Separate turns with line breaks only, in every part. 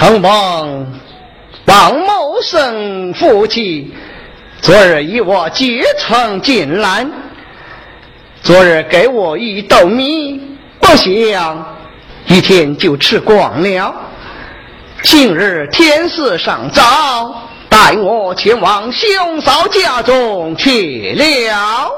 承蒙王某生夫妻，昨日与我结成金兰。昨日给我一斗米，不想一天就吃光了。今日天色尚早，带我前往兄嫂家中去了。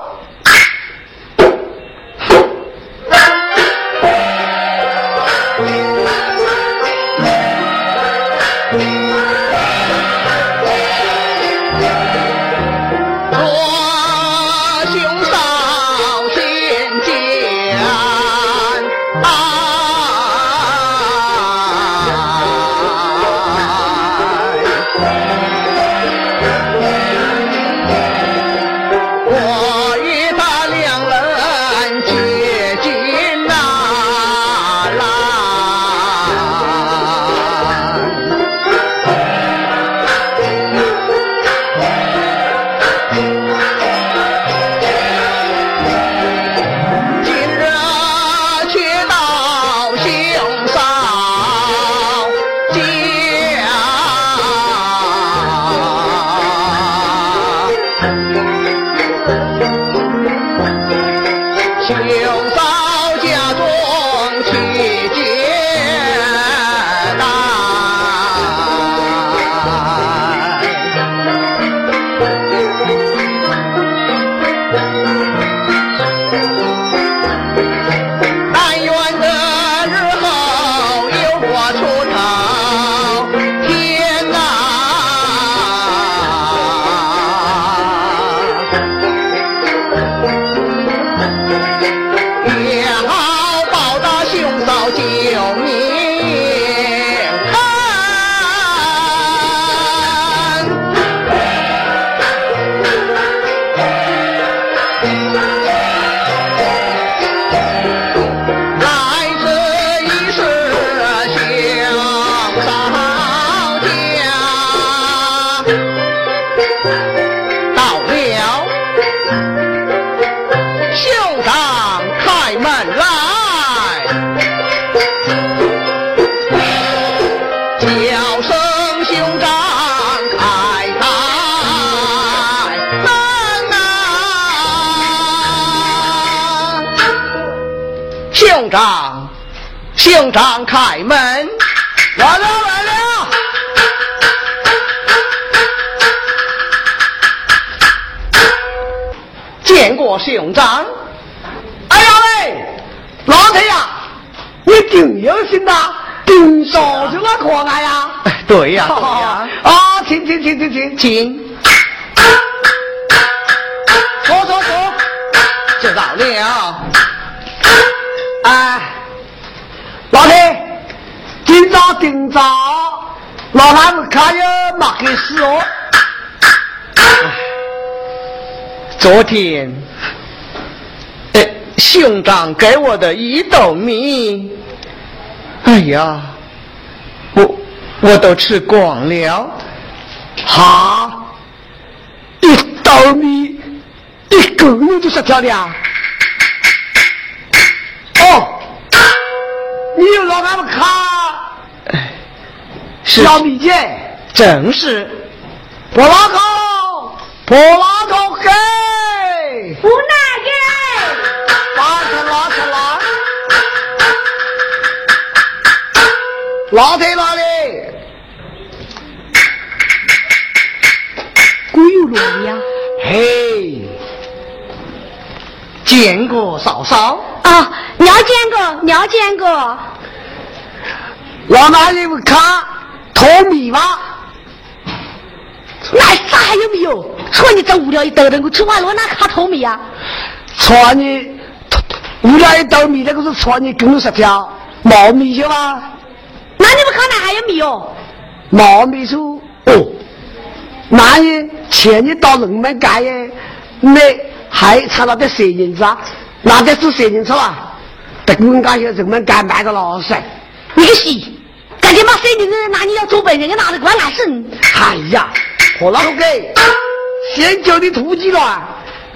兄长开门，
来了来了！
见过兄长。
哎呀喂，老太呀，你挺有心的，顶少就那可爱呀？
对呀，对呀。
啊，请请请请请
请，
坐坐坐，
知道了。
哎。今早今早，老汉子看有马给事哦。
昨天，哎，兄长给我的一斗米，哎呀，我我都吃光了。
哈，一斗米，一个月就吃掉了。哦。你有老俺们卡，
是
小米姐，
正是。
我老公破拉头给，
不拿给，
拉起拉起拉，拉腿拉的，
古有罗呀？
嘿，见过嫂嫂。
啊，了见过，了见过。
我哪里不看脱米吗？
那啥还有没有？说你这无聊一兜的，我吃完了哪卡透米啊？
穿你无聊一兜米，那个是穿你公十条毛米去吧？
那你们看那还有没有？
毛米数哦，那你前你到龙门街耶，那还差了点蛇银子啊？那得是蛇银子啊？等我们家些人们街卖个老实。
你个戏，赶紧把蛇银子，那你要走本人，你拿着管哪省？
哎呀！我老给，先叫你突击了，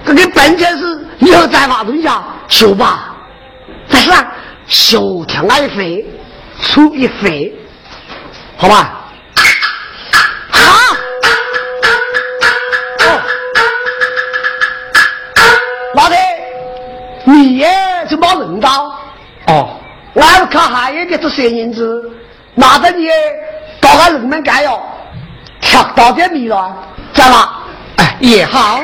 这个本钱是以后再发东西啊，修吧。
但是啊，
修天爱飞，出一飞，好吧？
好。
哦，老弟，你也就没轮到
哦。
俺看还有个这些银子，拿着你到俺龙门干哟。吃到点米了，在吗？
哎，也好。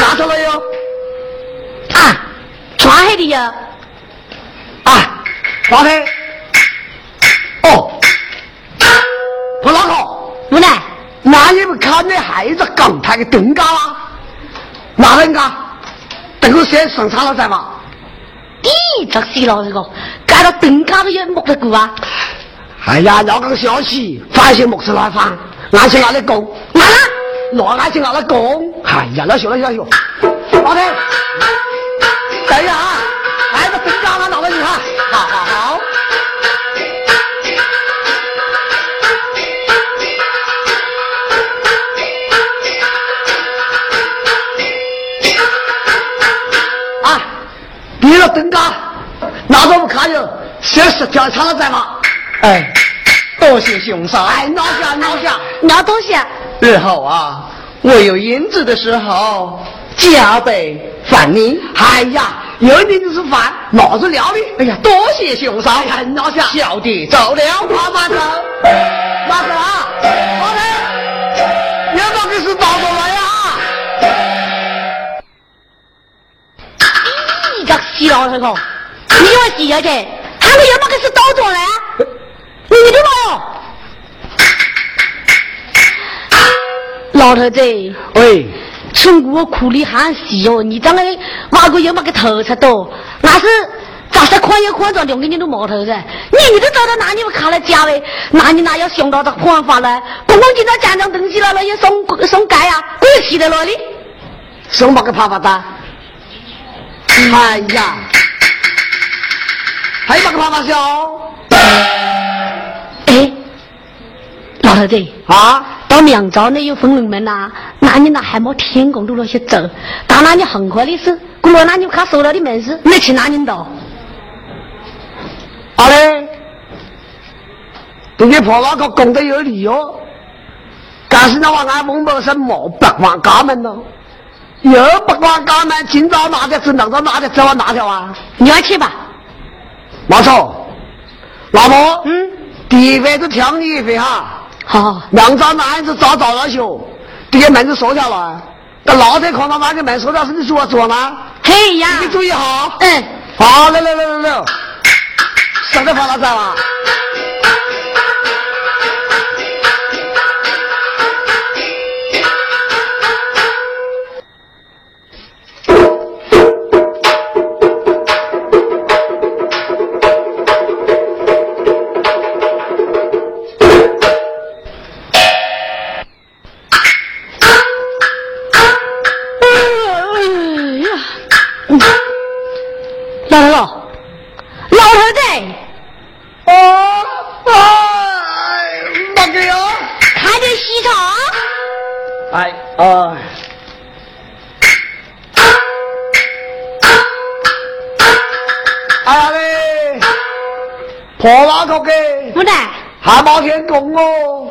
拿着了哟。
啊，抓海的呀。
啊，老太。哦，不老好。
无奈。
那你们看那孩子刚台的灯杆啦？哪灯杆？等我先生产了再嘛。
咦，这死了这个。看到灯杆都有木得过啊！
哎呀，要讲消息，发现木是来放，俺先拿来供？
完了，
拿俺先拿来供？哎呀，那行了行了，老弟，别了灯杆。拿着我看哟，先是调查了再嘛？
哎，多谢兄嫂。
哎，拿下拿下，
拿东西。
日后啊，我有银子的时候，加倍返你。
哎呀，有你就是饭，拿着料理。
哎呀，多谢兄嫂。
哎，拿下。
小弟走了，
慢慢走。慢走啊，
你个死老头子！你我洗下去，他们有么个是刀种嘞？你的嘛老头子，
喂，
从我苦里喊洗哦，你这个挖个有么个头才多？那是咋是宽有宽状，两个人都毛头噻？你你都找到哪里不看了家喂？那你哪要想到这方法呢？公公今天讲讲东西了，了要送送盖啊，鬼气在哪里？
送么个啪啪哒？哎呀！还有那个爸爸笑？
哎，老头子
啊，
到明朝那有封龙门呐，那你那还没天公都那些走，到那里很快的事，过了那你看收了的门市，你去哪里到？
好嘞，对你婆那个功德有理哦。但是那话俺孟某是毛百万家门喽，有百万家门，今朝拿的走，明朝拿的走啊？哪条啊？
你要去吧。
马超，老婆，
嗯，
第一回就听你一回哈。
好，
明早男孩子早早了修，这个门子锁掉了。那老太看到那个门锁掉，是你说做吗？
嘿呀，
你注意好。
嗯，
好，来来来来来，省得放到在了。破拉壳给，
不得，
还冒天宫哦。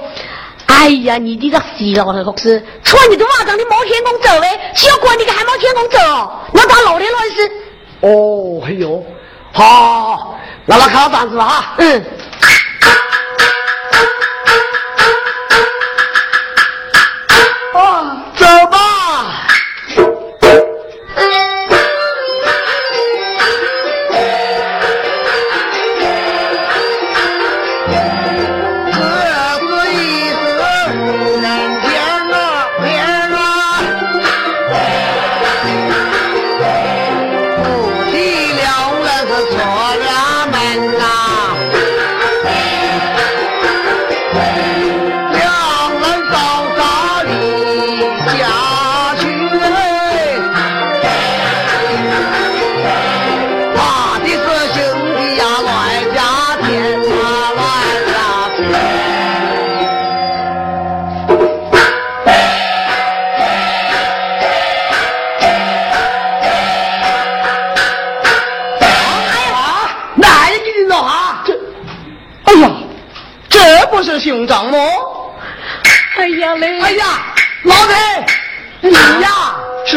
哎呀，你这个死老头子是，穿你的袜子你冒天宫走哎，小管你个还冒天宫走，那打老的乱是。
哦，哎呦，好，那那看房子哈。
嗯。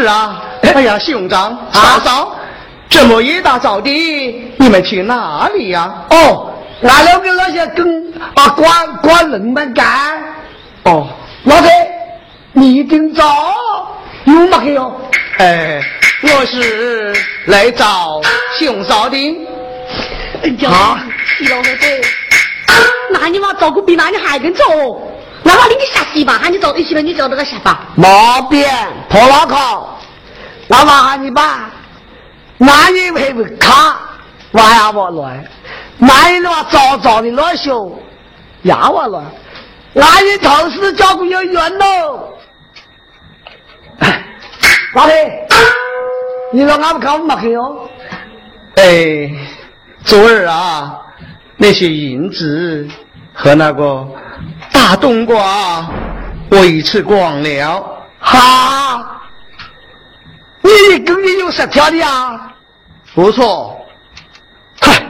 是啊。哎呀，兄长，嫂嫂，这么一大早的，你们去哪里呀？
哦，俺要跟那些跟啊官官人们干。
哦，
老贼，你今早有没去哟？
哎，我是来找兄嫂的。
啊，老贼。那你妈照顾比那你还更早，那么你你下戏吧，喊你找一起了，你找那个下吧。
毛病，破拉靠，那么喊你吧，那你会不卡，玩呀我来，男人的话早早的乱修，呀我来，男人头事交给有缘喽。老弟，你说俺们看我没去哟？
哎，昨儿啊。那些银子和那个大冬瓜，我一次逛了。
哈，你跟你有十条的啊？
不错。
嗨，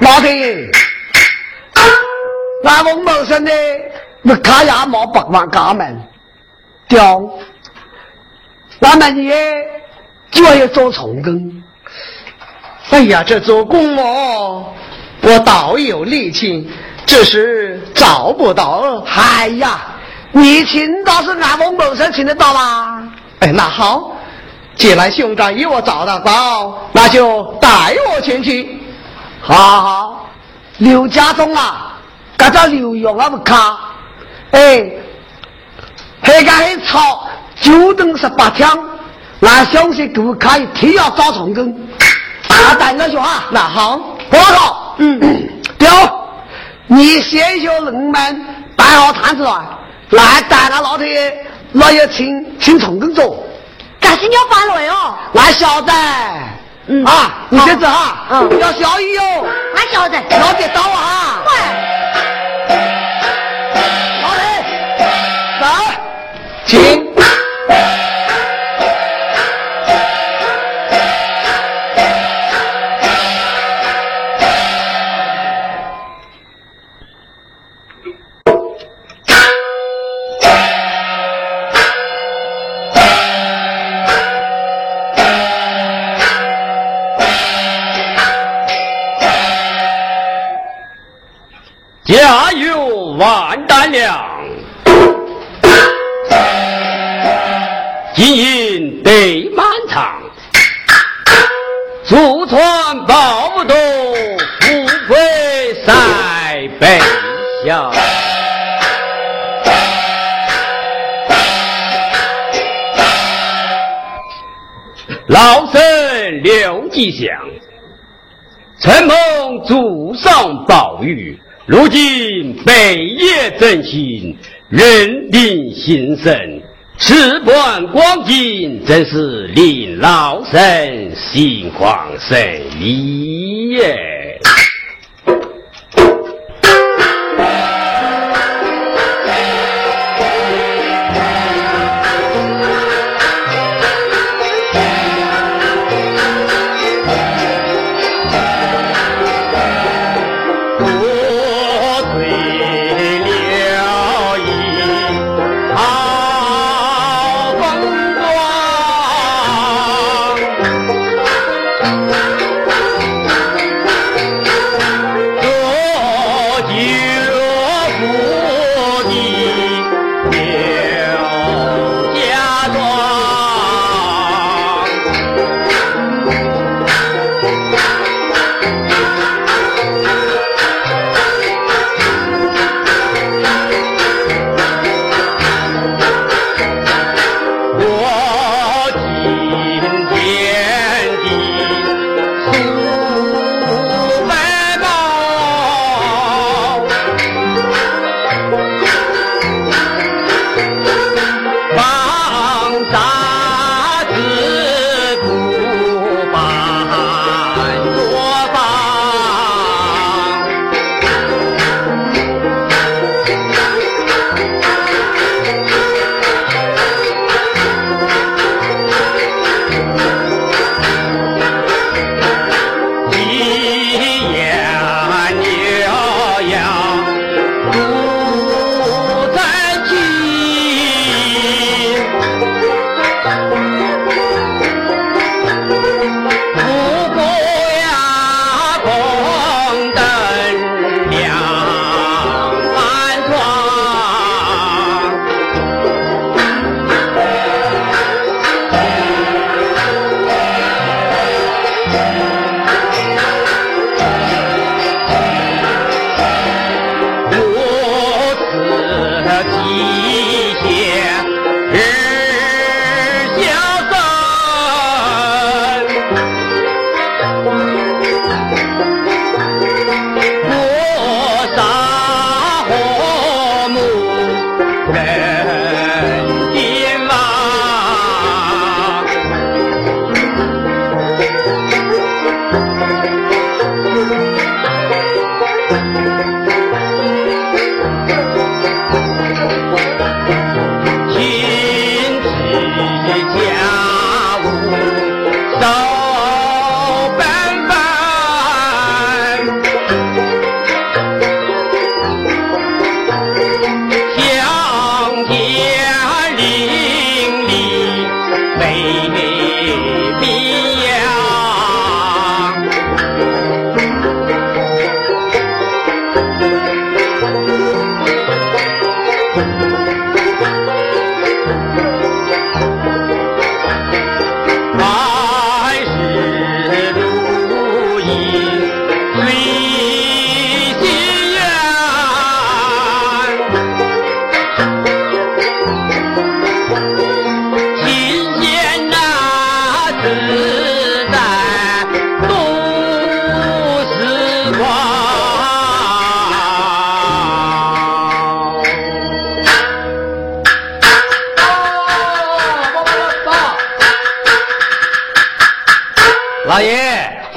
老弟，俺们某生的那卡牙毛百万家门，掉，俺们也就要做重工。
哎呀，这做工哦，我倒有力气，只是找不到。
哎呀，你请倒是俺们某生请得到啦。
哎，那好，既然兄长与我找得到，那就带我前去。
好好好，刘家忠啊，这叫刘勇啊不卡。哎，黑干黑草，九等十八天，那相信顾客一定要找成功。大胆的说啊，
那好，
报告，嗯，表，你先叫人们摆好摊子来，来带那老太爷，老爷请请从工作。
但是你要搬来哦，
我晓得，嗯。啊，你先走哈，嗯，要小雨哦，
我晓得，
老姐到啊，
喂，
老铁，走，
请。
祖传宝不动，富贵在北下。老僧刘吉祥，承蒙祖上宝玉。如今北业振兴，人丁兴盛，时光光景，真是令老身心旷神怡耶。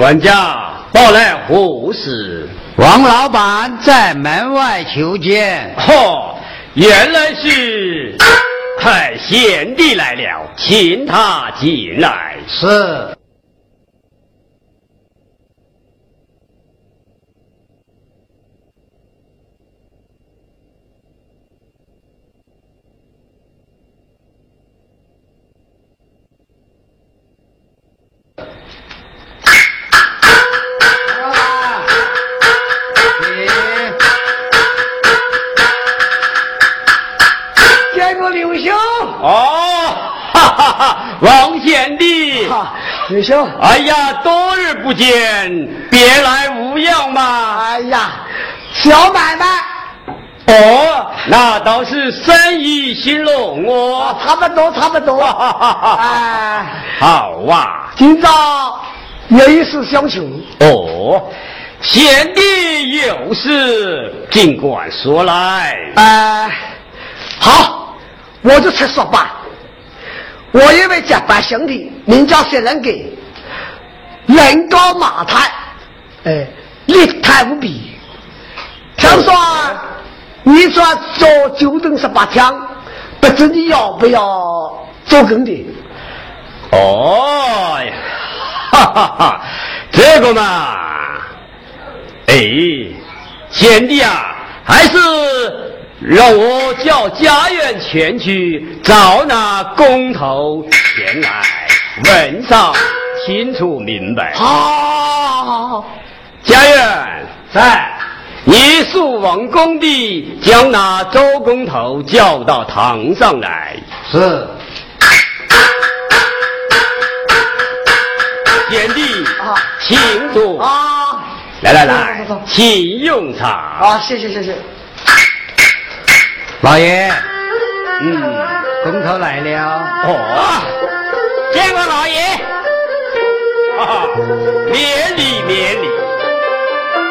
管家报来何事？
王老板在门外求见。
哦，原来是，太，贤弟来了，请他进来。
是。
王贤弟，
刘兄，
哎呀，多日不见，别来无恙嘛？
哎呀，小买卖，
哦，那倒是生意兴隆哦，
差不多，差不多。哎，
好啊，
今朝有一事相求。
哦，贤弟有事，尽管说来。
哎，好，我就直说吧。我一位结拜兄弟，名叫薛仁给，人高马大，哎，力大无比。听说你说做九等十八枪，不知你要不要做工的？
哦呀，哈哈哈，这个嘛，哎，贤弟啊，还是。让我叫家园前去找那工头前来问上清楚明白。
好，
家园在，你速往工地将那周工头叫到堂上来。
是。
贤弟啊，请坐。
啊，
来来来，请用茶。
啊，谢谢谢谢。
老爷，嗯，工头来了。
哦，见过老爷。哈哈，免礼免礼。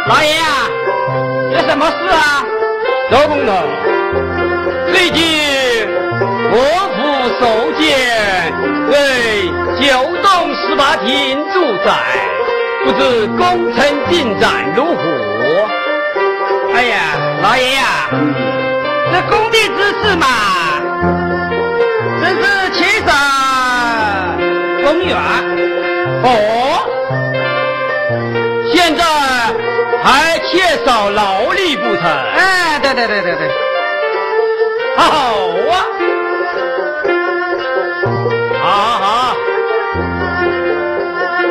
老爷啊，有什么事啊？
周工头，最近我府收见为九栋十八厅住宅，不知工程进展如何？
哎呀，老爷呀。这工地之事嘛，真是牵涉公园
哦。现在还缺少劳力不成？
哎，对对对对对，
好啊，好好，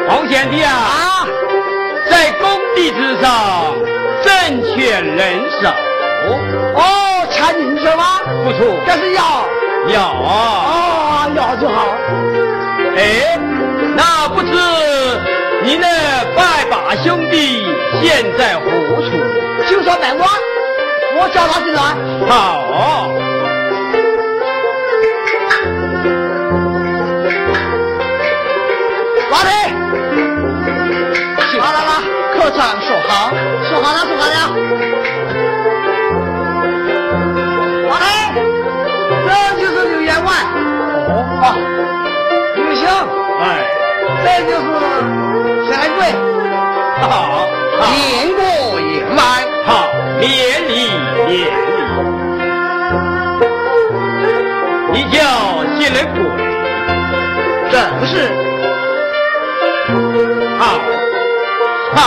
黄贤弟啊，
啊，
在工地之上正缺人手。
哦。看人手吗？
不错，
但是要
要啊！
哦，要就好。
哎，那不知你那拜把兄弟现在何处？
就说在我，我叫他进来。
好。
老弟，
来来来，客栈说好，
说好了，说这就是下一位，
好，
年过阎王，
好，年礼年礼。你叫谢人鬼，
正是，
好，好，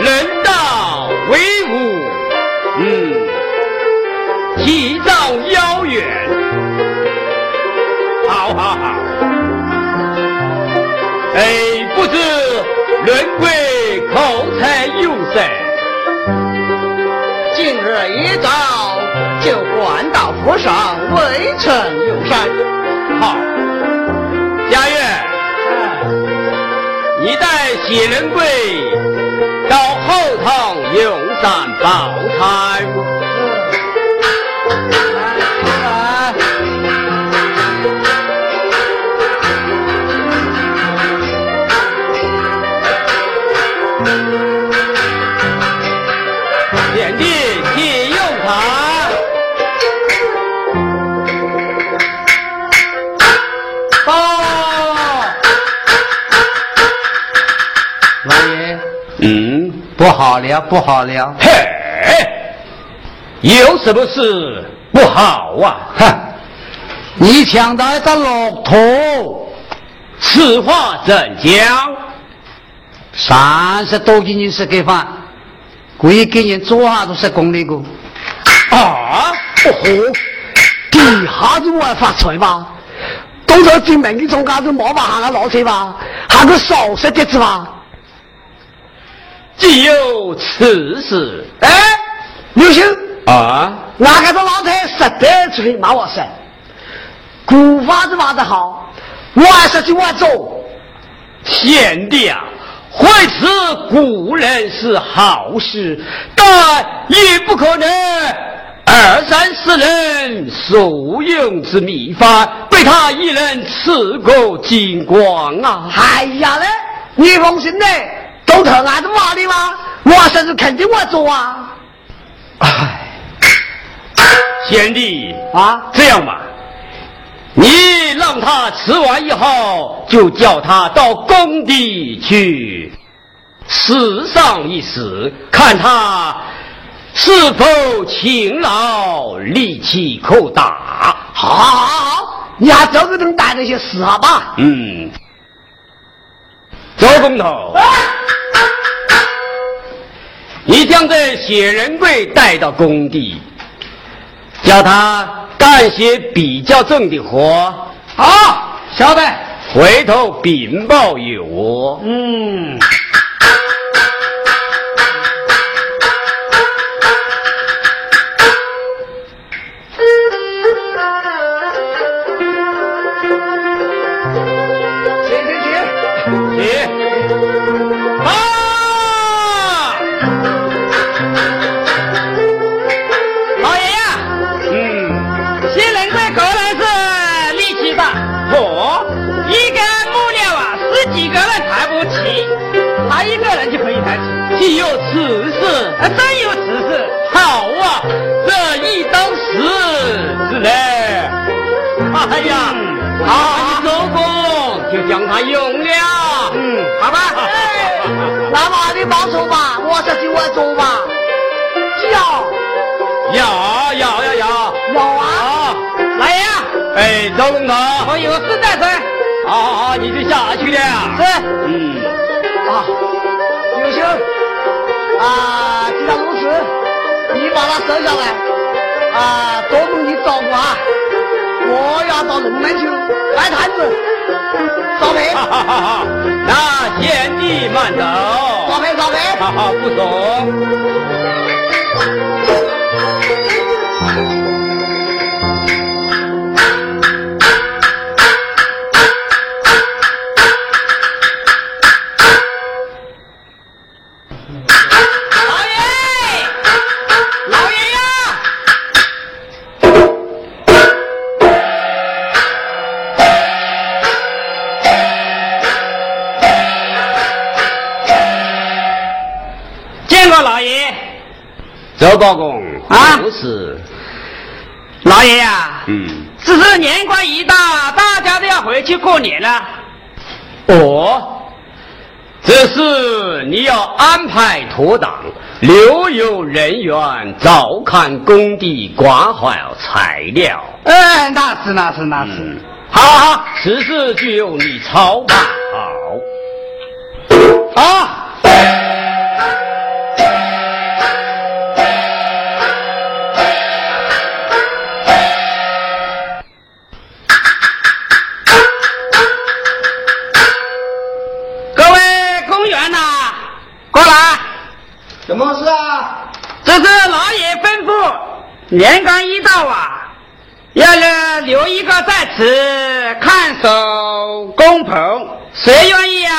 人道威武，嗯，体壮腰轮贵口才有神，
今日一早就官到府上，未曾有山。
好，佳月，你带喜仁贵到后堂用膳饱餐。
好了，不好了！
嘿，有什么事不好啊？
哼，你抢到一个骆驼，
此话怎讲？
三十多斤人是给饭，贵给人做下都是公里个。
啊！
哦豁，地下子我发财吧？都说证明你从家子冇把下个老车吧？下个少食的子吧？
既有此事，
哎，刘星，
啊，
哪个是老太实在出去骂我噻？古法子骂得好，我还是去我走。
贤弟啊，会此古人是好事，但也不可能二三十人所用之秘法被他一人吃个精光啊！
哎呀嘞，你放心嘞，都疼俺子骂的吗？我还是肯定我做啊。
哎，贤弟
啊，
这样吧，你让他吃完以后，就叫他到工地去试上一试，看他是否勤劳，力气够大。
好，好，好，你还找个能带那些事好吧？
嗯，周工头，你将这谢仁贵带到工地，叫他干些比较重的活。
好，小子。
回头禀报于我。
嗯，
我
一根木料啊，十几个人抬不起，他一个人就可以抬起。
既有此事，
啊，真有此事。
好啊，这一当十之嘞。哎呀，好，你周公就将他用了。嗯，
好吧，
哎，那么你报仇吧，我是去我走吧。要
要要要要
要啊！
哎，周公子，
我有事在身。
好好好，你就下去了。
是，
嗯，
啊，刘兄啊，既然如此，你把他收下来啊，多蒙你照顾啊。我要到龙门去摆摊子，招赔，
哈哈哈哈，那贤弟慢走。
招赔，招赔。
好好不走。周高公
啊
不是，
老爷呀，
嗯，
只是年关一到，大家都要回去过年了。
哦，这是你要安排妥当，留有人员照看工地，管好材料。
哎，那是那是那是。
嗯，好好好，此事就由你操办好。
好，
过来，
什么事啊？
这是老爷吩咐，年关一到啊，要了留一个在此看守工棚，谁愿意啊？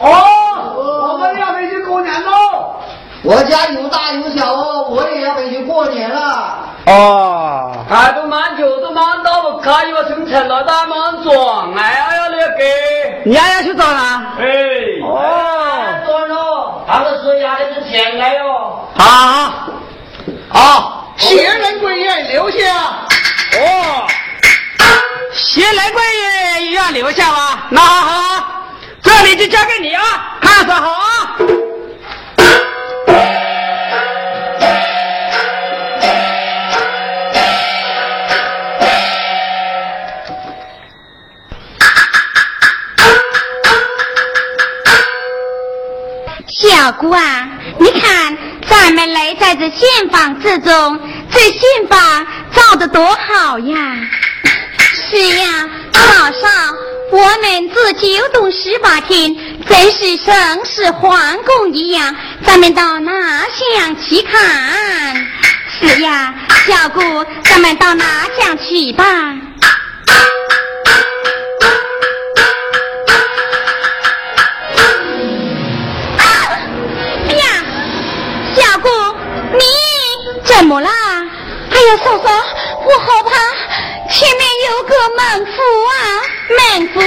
哦，我们要回去过年喽。
我家有大有小哦，我也要回去过年了。
哦，
看都蛮久都蛮到不看一个成成了大蛮壮哎，哎呀那个，
你还要去找呢？
哎，
哦，
多喽，他们说压的是钱来哟。
好好
好，谢人贵业留下。
哦，谢人贵也要留下吧？那好好，这里就交给你啊，看守好啊。
小姑啊，你看咱们来在这新房之中，这新房造的多好呀！是呀，早上我们自九栋十八厅，真是盛世皇宫一样。咱们到哪想去看？是呀，小姑，咱们到哪厢去吧？怎么啦？
哎呀，嫂嫂，我好怕，前面有个猛虎啊！
猛虎？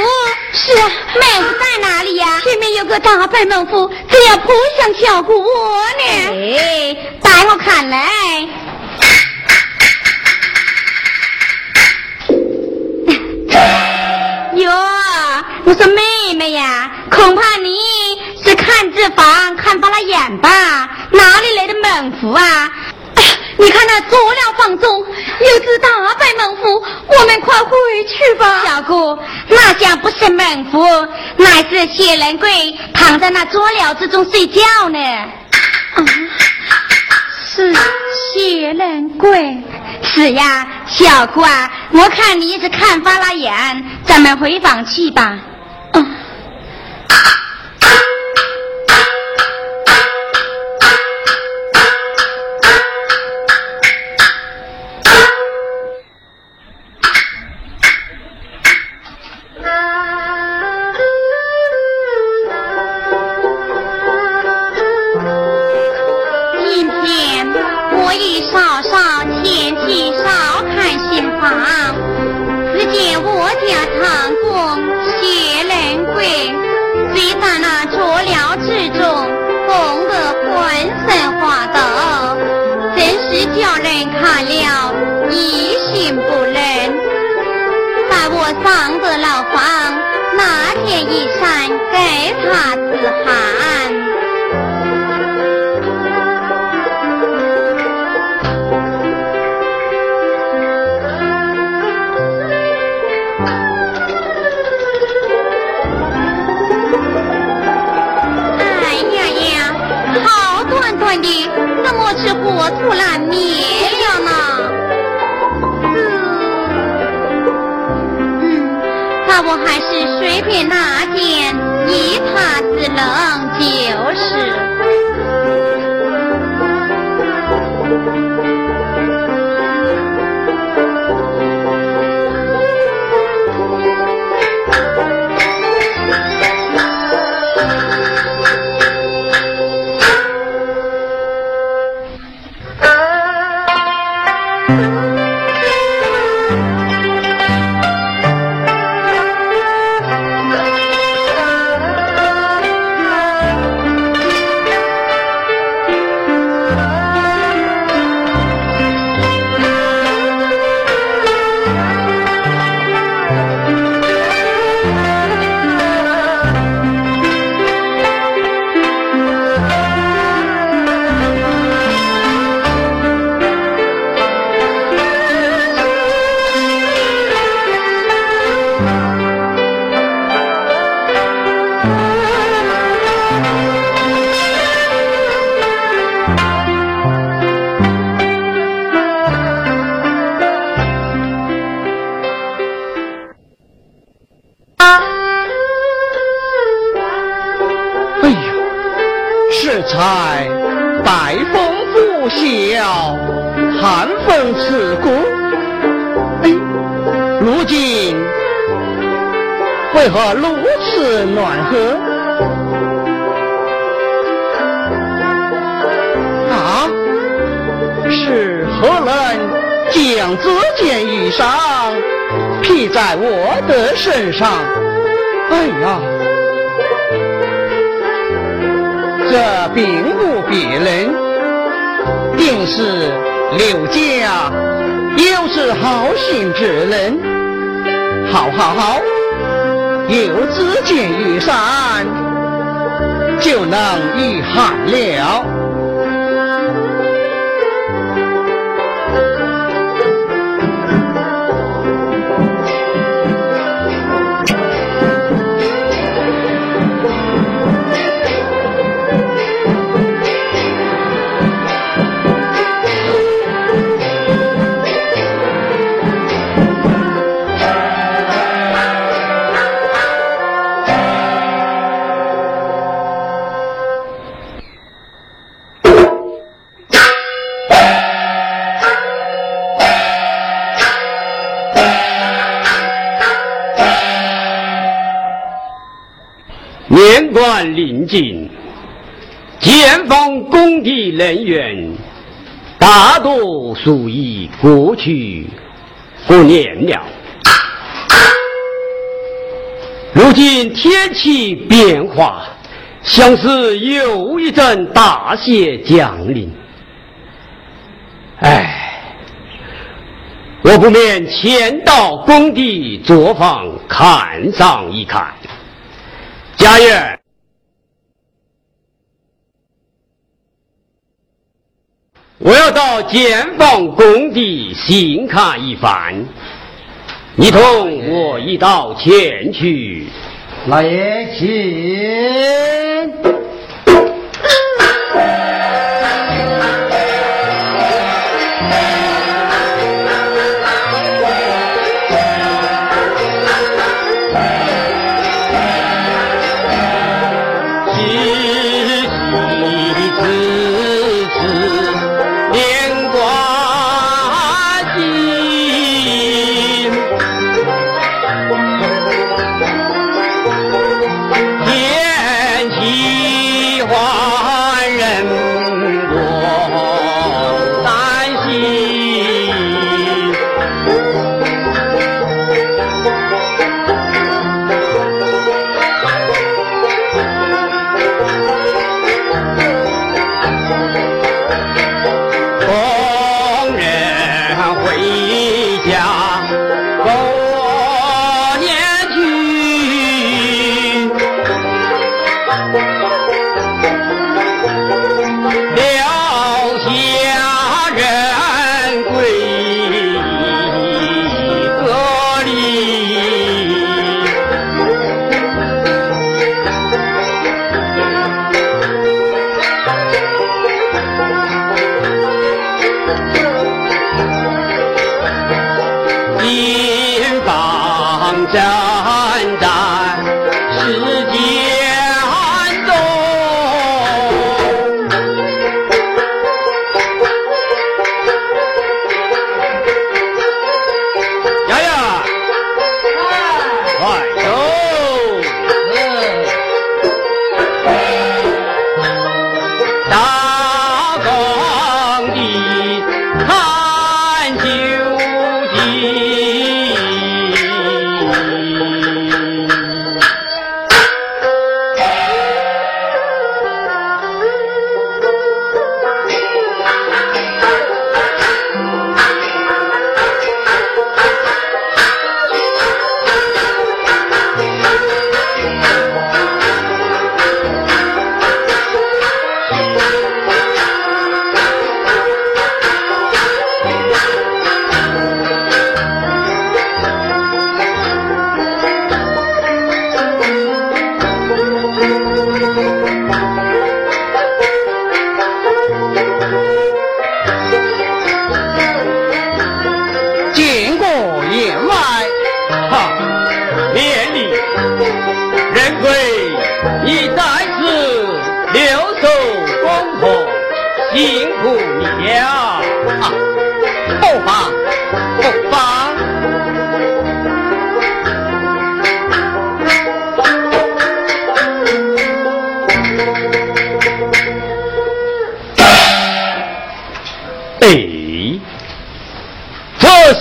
是啊，
猛虎在哪里呀？
前面有个大白猛虎，正要扑向小姑我
呢。哎，带我看来。哟，我说妹妹呀，恐怕你是看这房看花了眼吧？哪里来的猛虎啊？
你看那佐料房中有只大白猛虎，我们快回去吧。
小姑，那家不是猛虎，乃是血人鬼，躺在那佐料之中睡觉呢。
啊，是血人鬼。
是呀，小姑啊，我看你是看花了眼，咱们回房去吧。
嗯。
呀
又是好心之人。好好好！有知见于山，就能御寒了。
近，建房工地人员大多属于过去过年了。如今天气变化，像是又一阵大雪降临。唉，我不免前到工地作坊看上一看。家园，我要到建房工地行看一番。你同我一道前去。
老爷，请。战战。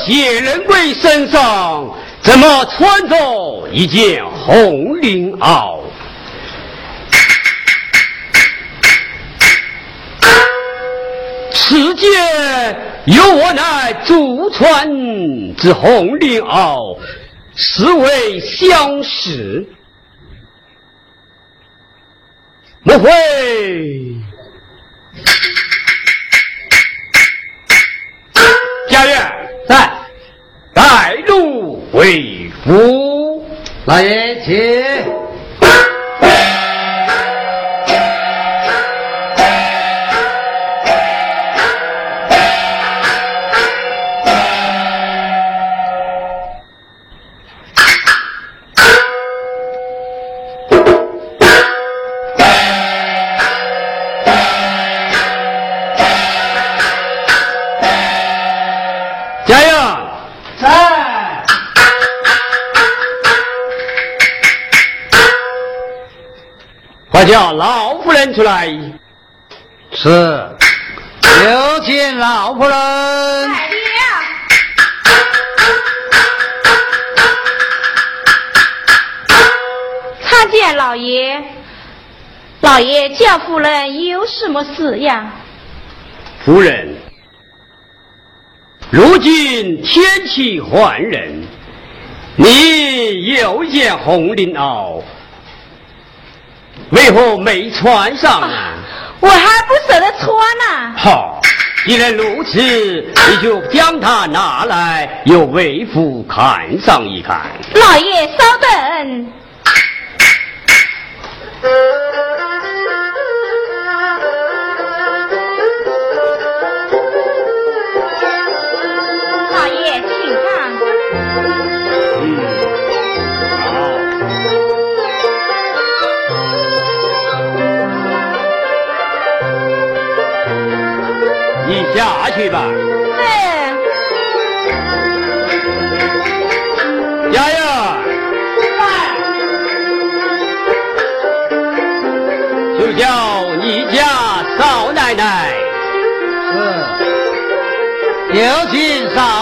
谢仁贵身上怎么穿着一件红绫袄？此间有我乃祖传之红绫袄，实为相识。莫非？五
老爷请出来。
是，有请老夫人。
参见老爷，老爷叫夫人有什么事呀？
夫人，如今天气换人，你又见红绫袄，为何没穿上啊？
我还不舍得穿呢。
好，既然如此，你就将它拿来，由为父看上一看。
老爷稍等。
下去吧，
是。
丫丫。就叫你家少奶奶。
是，有请少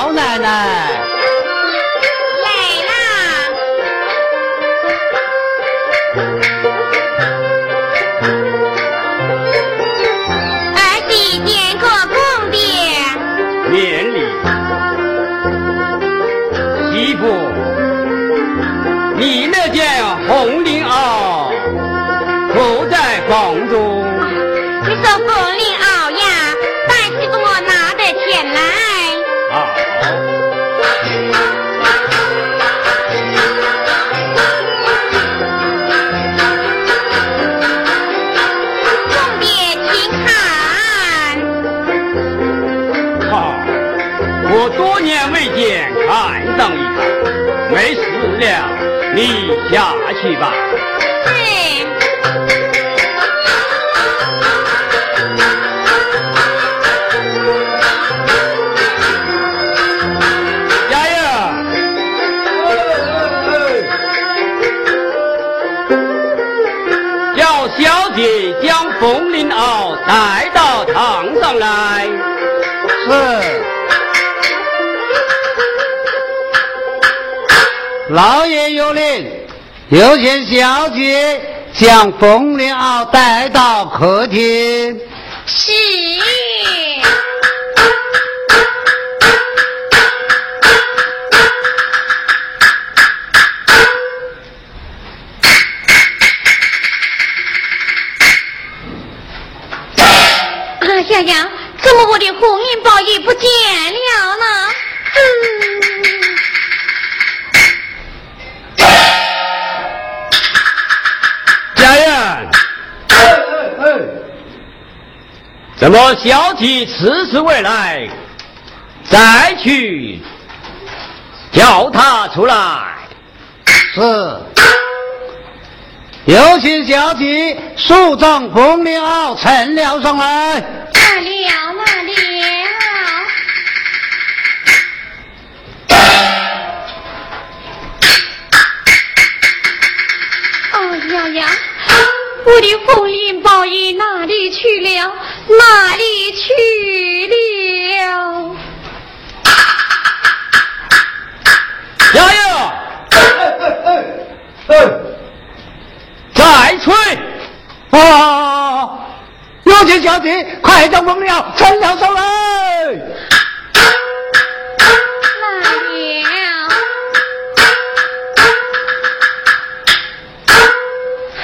你
说凤绫袄呀，但是给我拿得前来。
好。
公爹请看，
好，我多年未见，看上一看，没事了，你下去吧。姐将凤绫袄带到堂上来。
是。老爷有令，有请小姐将凤绫袄带到客厅。
怎么
小姐迟迟未来？再去叫他出来。
是。有请小姐梳妆凤绫袄呈了上来。
哪了哪了？哎呀呀！我的红绫宝衣哪里去了？哪里去了？
丫丫，再吹！
啊！有请小姐快将凤绫袄呈了？上来。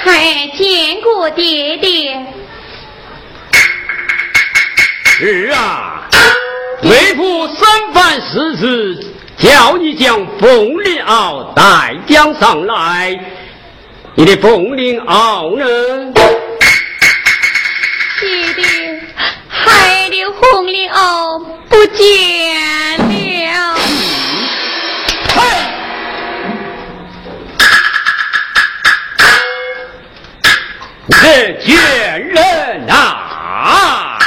还见过爹爹？
是啊，为父三番四次叫你将凤绫袄带将上来，你的凤绫袄呢？
爹爹，孩的红绫袄不见了。
这贱人啊！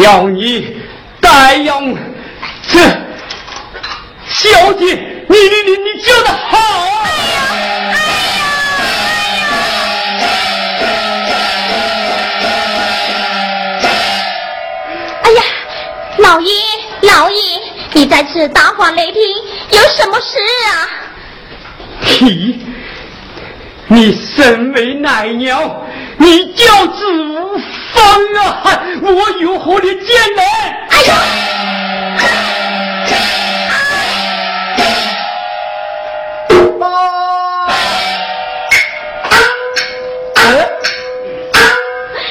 叫你带养这小姐，你你你你教的好！
哎呀哎呀哎呀，老爷老爷，你在此大发雷霆，有什么事啊？
你你身为奶娘，你教子无方啊！我有何的艰难？哎呀！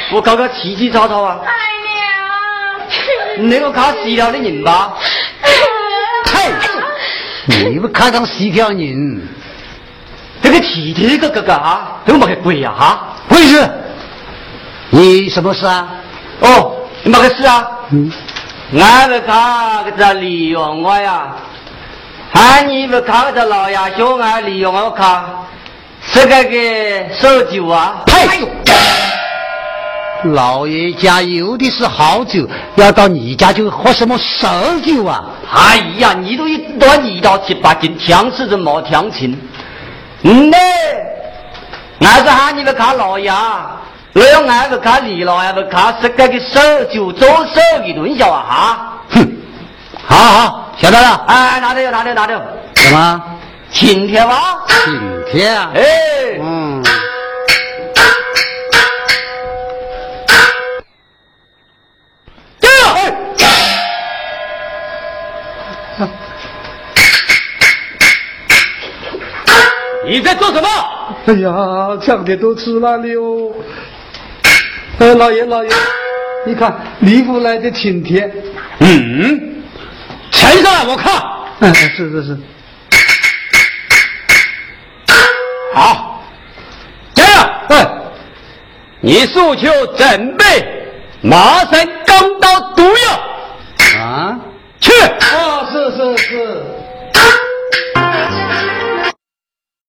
我刚刚起起吵吵啊！你那个看死了的人吧？
嘿，你不看上死条人？
这个体体个哥哥啊，都没个鬼呀哈！
回去？你什么事啊？
哦，没个事啊。嗯。俺们看个这利用我呀，喊你们看个这老爷兄俺利用我看，是个个烧酒啊！
呸！老爷家有的是好酒，要到你家就喝什么烧酒啊？
哎呀，你都一端你到七八斤，强是这没强情。嗯呢，俺是喊你们看老爷。我要俺不看李老，也不看是个个手就做手一顿笑啊哈！
哼，好好晓得了。
哎，拿着拿着拿着。
什么？
请帖吧。
请帖啊？
哎。
嗯。
对你在做什么？
哎呀，抢的都吃烂了哟。哎，老爷老爷，你看李府来的请帖，
嗯，呈上来我看。
嗯，是是是。
好，这样，
哎，
你诉求准备，麻绳钢刀毒药。
啊，
去。
啊，是是是。